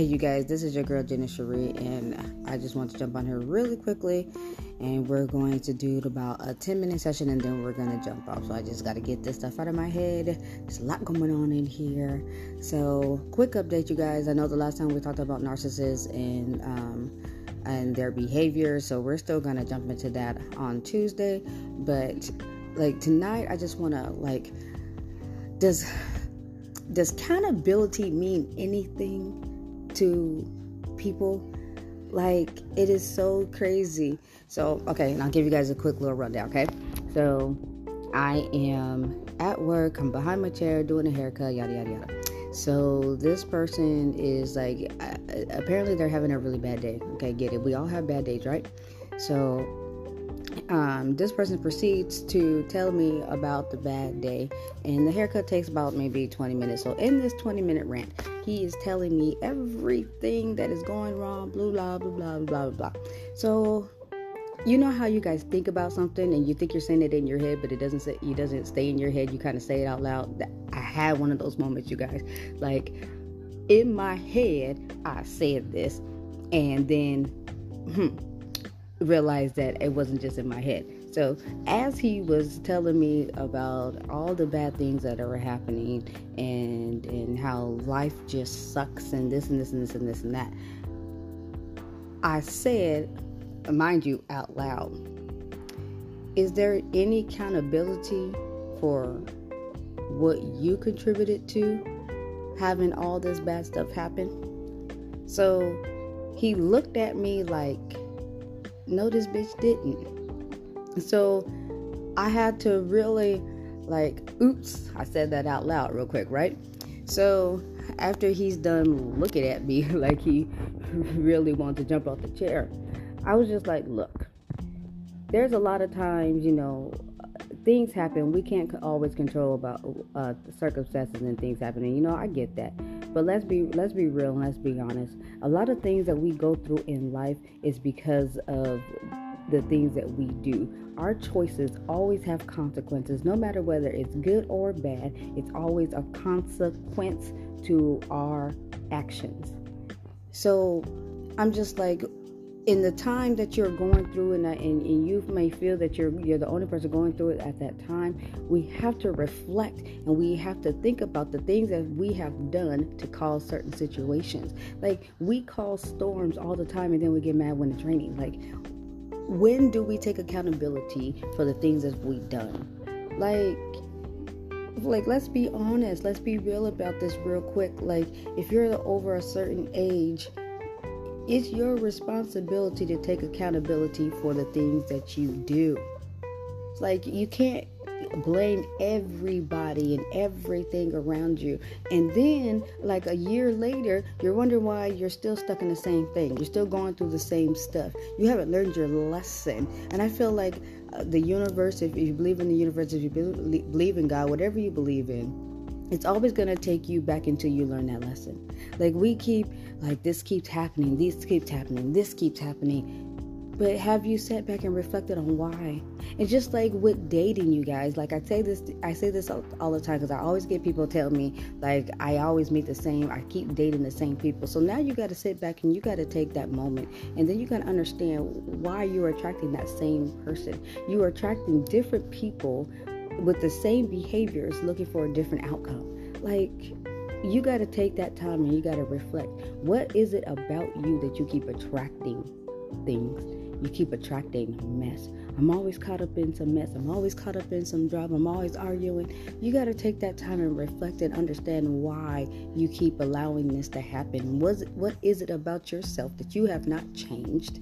Hey, you guys, this is your girl Gina Cherie, and I just want to jump on here really quickly. And we're going to do about a 10 minute session and then we're going to jump off. So I just got to get this stuff out of my head. There's a lot going on in here. So, quick update, you guys. I know the last time we talked about narcissists and, um, and their behavior, so we're still going to jump into that on Tuesday. But, like, tonight, I just want to, like, does does accountability mean anything to people. Like, it is so crazy. So, okay, and I'll give you guys a quick little rundown, okay? So, I am at work, I'm behind my chair doing a haircut, yada, yada, yada. So, this person is like, apparently they're having a really bad day. Okay, get it. We all have bad days, right? So, um, this person proceeds to tell me about the bad day, and the haircut takes about maybe 20 minutes. So, in this 20 minute rant, he is telling me everything that is going wrong, blah, blah, blah, blah, blah, blah. So, you know how you guys think about something and you think you're saying it in your head, but it doesn't say it doesn't stay in your head. You kind of say it out loud. I had one of those moments, you guys. Like in my head, I said this, and then. Hmm, realized that it wasn't just in my head. So, as he was telling me about all the bad things that are happening and and how life just sucks and this and this and this and this and that, I said, mind you, out loud, is there any accountability for what you contributed to having all this bad stuff happen? So, he looked at me like no, this bitch didn't. So I had to really, like, oops, I said that out loud real quick, right? So after he's done looking at me like he really wanted to jump off the chair, I was just like, look, there's a lot of times, you know, things happen. We can't always control about uh, circumstances and things happening. You know, I get that. But let's be let's be real and let's be honest. A lot of things that we go through in life is because of the things that we do. Our choices always have consequences, no matter whether it's good or bad. It's always a consequence to our actions. So I'm just like, in the time that you're going through and, and, and, you may feel that you're you're the only person going through it at that time we have to reflect and we have to think about the things that we have done to cause certain situations. Like we cause storms all the time and then we get mad when it's raining. Like when do we take accountability for the things that we've done? Like like let's be honest. Let's be real about this real quick. Like if you're over a certain age it's your responsibility to take accountability for the things that you do. It's like you can't blame everybody and everything around you. And then, like a year later, you're wondering why you're still stuck in the same thing. You're still going through the same stuff. You haven't learned your lesson. And I feel like uh, the universe, if you believe in the universe, if you believe in God, whatever you believe in, it's always going to take you back until you learn that lesson. Like we keep, like this keeps happening, this keeps happening, this keeps happening. But have you sat back and reflected on why? And just like with dating, you guys, like I say this, I say this all, all the time because I always get people tell me like I always meet the same, I keep dating the same people. So now you got to sit back and you got to take that moment, and then you got to understand why you're attracting that same person. You are attracting different people with the same behaviors looking for a different outcome. Like, you got to take that time and you got to reflect. What is it about you that you keep attracting things? You keep attracting mess. I'm always caught up in some mess. I'm always caught up in some drama. I'm always arguing. You got to take that time and reflect and understand why you keep allowing this to happen. Was what is it about yourself that you have not changed?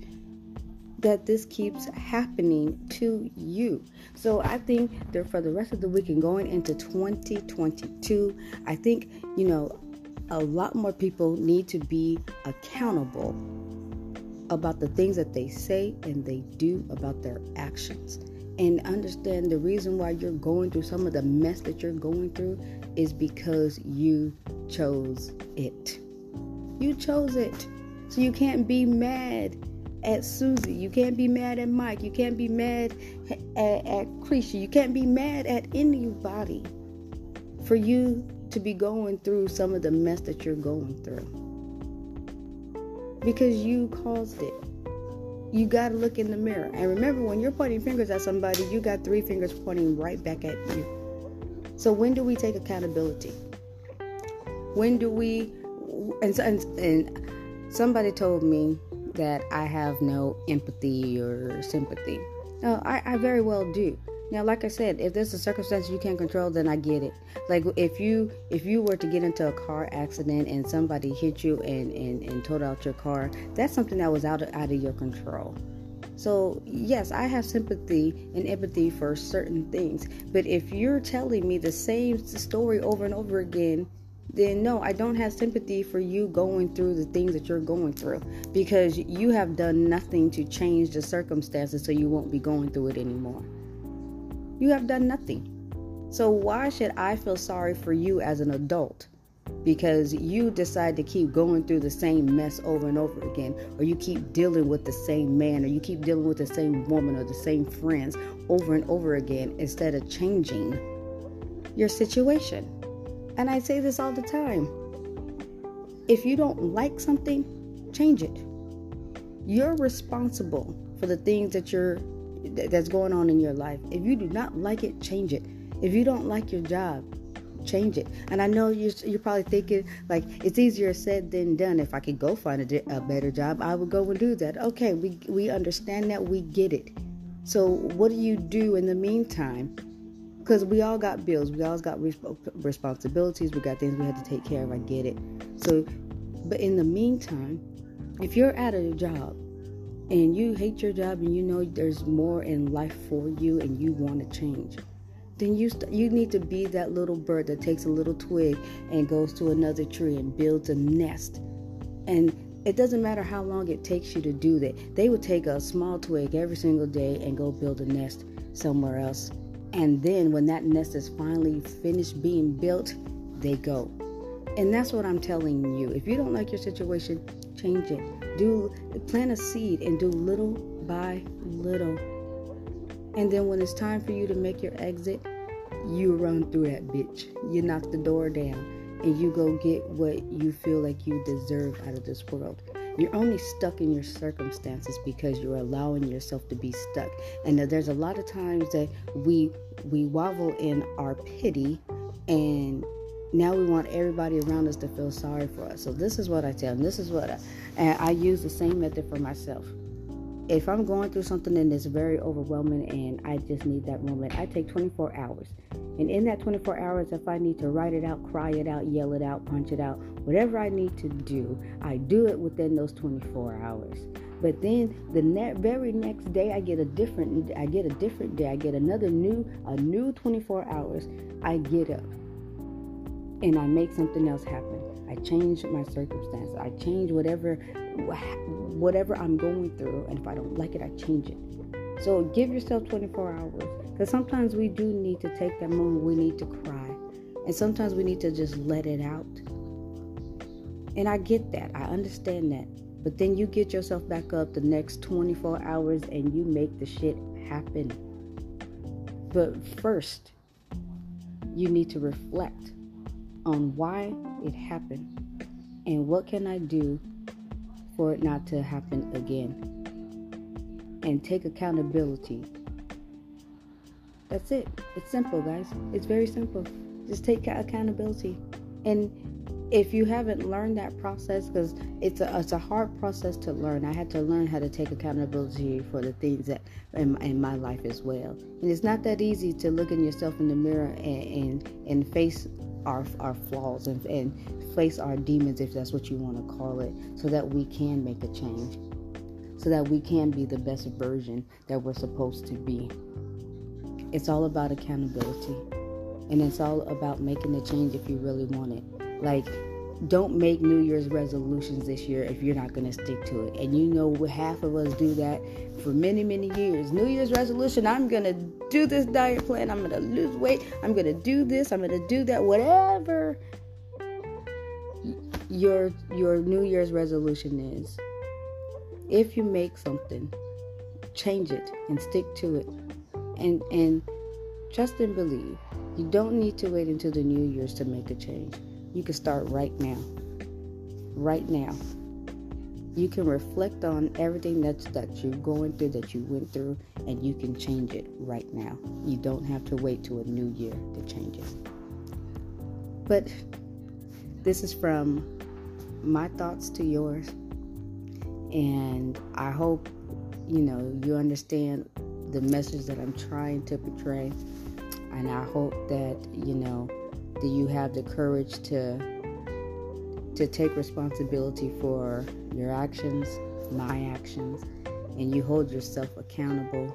That this keeps happening to you. So I think that for the rest of the week and going into 2022, I think, you know, a lot more people need to be accountable about the things that they say and they do about their actions. And understand the reason why you're going through some of the mess that you're going through is because you chose it. You chose it. So you can't be mad at Susie. You can't be mad at Mike. You can't be mad at, at Creasy. You can't be mad at anybody for you to be going through some of the mess that you're going through. because you caused it. You got to look in the mirror. And remember, when you're pointing fingers at somebody, you got three fingers pointing right back at you. So when do we take accountability? When do we? And, and, and somebody told me that I have no empathy or sympathy. No, I, I very well do. Now, like I said, if there's a circumstance you can't control, then I get it. Like if you if you were to get into a car accident and somebody hit you and and, and towed out your car, that's something that was out of, out of your control. So yes, I have sympathy and empathy for certain things. But if you're telling me the same story over and over again, then no, I don't have sympathy for you going through the things that you're going through because you have done nothing to change the circumstances so you won't be going through it anymore. You have done nothing. So why should I feel sorry for you as an adult? Because you decide to keep going through the same mess over and over again, or you keep dealing with the same man, or you keep dealing with the same woman or the same friends over and over again instead of changing your situation. And I say this all the time. If you don't like something, change it. You're responsible for the things that you're that's going on in your life. If you do not like it, change it. If you don't like your job, change it. And I know you're, you're probably thinking, like, it's easier said than done. If I could go find a, a better job, I would go and do that. Okay, we, we understand that, we get it. So, what do you do in the meantime? Because we all got bills, we all got resp- responsibilities, we got things we have to take care of. I get it. So, but in the meantime, if you're at a job and you hate your job and you know there's more in life for you and you want to change then you st- you need to be that little bird that takes a little twig and goes to another tree and builds a nest and it doesn't matter how long it takes you to do that they would take a small twig every single day and go build a nest somewhere else and then when that nest is finally finished being built they go and that's what i'm telling you if you don't like your situation change it do plant a seed and do little by little. And then when it's time for you to make your exit, you run through that bitch. You knock the door down and you go get what you feel like you deserve out of this world. You're only stuck in your circumstances because you're allowing yourself to be stuck. And there's a lot of times that we we wobble in our pity and now we want everybody around us to feel sorry for us. So this is what I tell them. This is what I, and I use the same method for myself. If I'm going through something and it's very overwhelming and I just need that moment, I take 24 hours. And in that 24 hours, if I need to write it out, cry it out, yell it out, punch it out, whatever I need to do, I do it within those 24 hours. But then the ne- very next day, I get a different. I get a different day. I get another new, a new 24 hours. I get up and I make something else happen. I change my circumstance. I change whatever whatever I'm going through, and if I don't like it, I change it. So give yourself 24 hours, because sometimes we do need to take that moment. We need to cry, and sometimes we need to just let it out. And I get that. I understand that. But then you get yourself back up the next 24 hours and you make the shit happen. But first, you need to reflect on why it happened and what can I do for it not to happen again. And take accountability. That's it. It's simple, guys. It's very simple. Just take accountability. And if you haven't learned that process, because it's a it's a hard process to learn. I had to learn how to take accountability for the things that in, in my life as well. And it's not that easy to look in yourself in the mirror and and, and face our, our flaws and, and face our demons, if that's what you want to call it, so that we can make a change, so that we can be the best version that we're supposed to be. It's all about accountability, and it's all about making a change if you really want it. Like, don't make New Year's resolutions this year if you're not going to stick to it. And you know, half of us do that for many, many years. New Year's resolution I'm going to do this diet plan, I'm going to lose weight, I'm going to do this, I'm going to do that, whatever your your New Year's resolution is. If you make something, change it and stick to it. And and trust and believe. You don't need to wait until the New Year's to make a change. You can start right now. Right now. you can reflect on everything that's that you're going through that you went through and you can change it right now you don't have to wait to a new year to change it but this is from my thoughts to yours and i hope you know you understand the message that i'm trying to portray and i hope that you know that you have the courage to to take responsibility for your actions, my actions, and you hold yourself accountable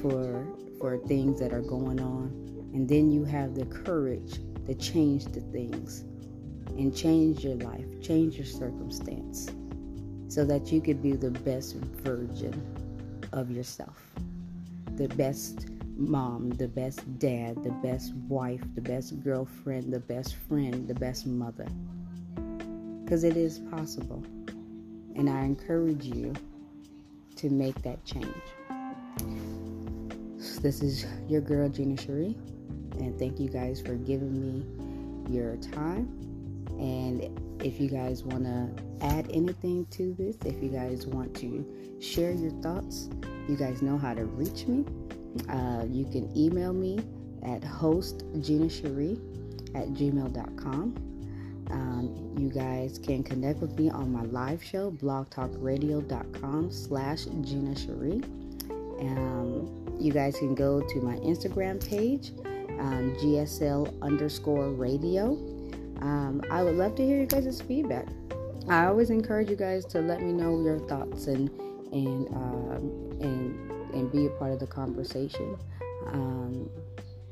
for for things that are going on. And then you have the courage to change the things and change your life, change your circumstance so that you could be the best version of yourself. The best mom, the best dad, the best wife, the best girlfriend, the best friend, the best mother because it is possible. And I encourage you to make that change. This is your girl, Gina Cherie, and thank you guys for giving me your time. And if you guys want to add anything to this, if you guys want to share your thoughts, you guys know how to reach me. Uh, you can email me at hostginacherie at gmail.com um, you guys can connect with me on my live show, blogtalkradio.com slash Gina Cherie. Um, you guys can go to my Instagram page, um, GSL underscore radio. Um, I would love to hear you guys' feedback. I always encourage you guys to let me know your thoughts and and um, and and be a part of the conversation. Um,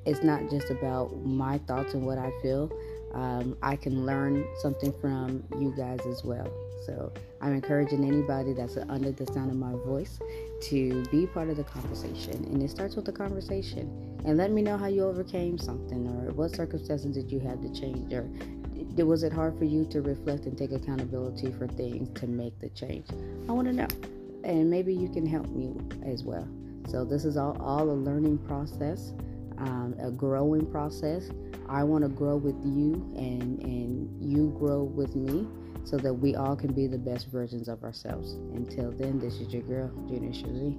it's not just about my thoughts and what I feel um, I can learn something from you guys as well. So I'm encouraging anybody that's under the sound of my voice to be part of the conversation. And it starts with the conversation. And let me know how you overcame something or what circumstances did you have to change or was it hard for you to reflect and take accountability for things to make the change? I want to know. And maybe you can help me as well. So this is all, all a learning process, um, a growing process. I want to grow with you and and you grow with me so that we all can be the best versions of ourselves. Until then, this is your girl, Gina Cherie.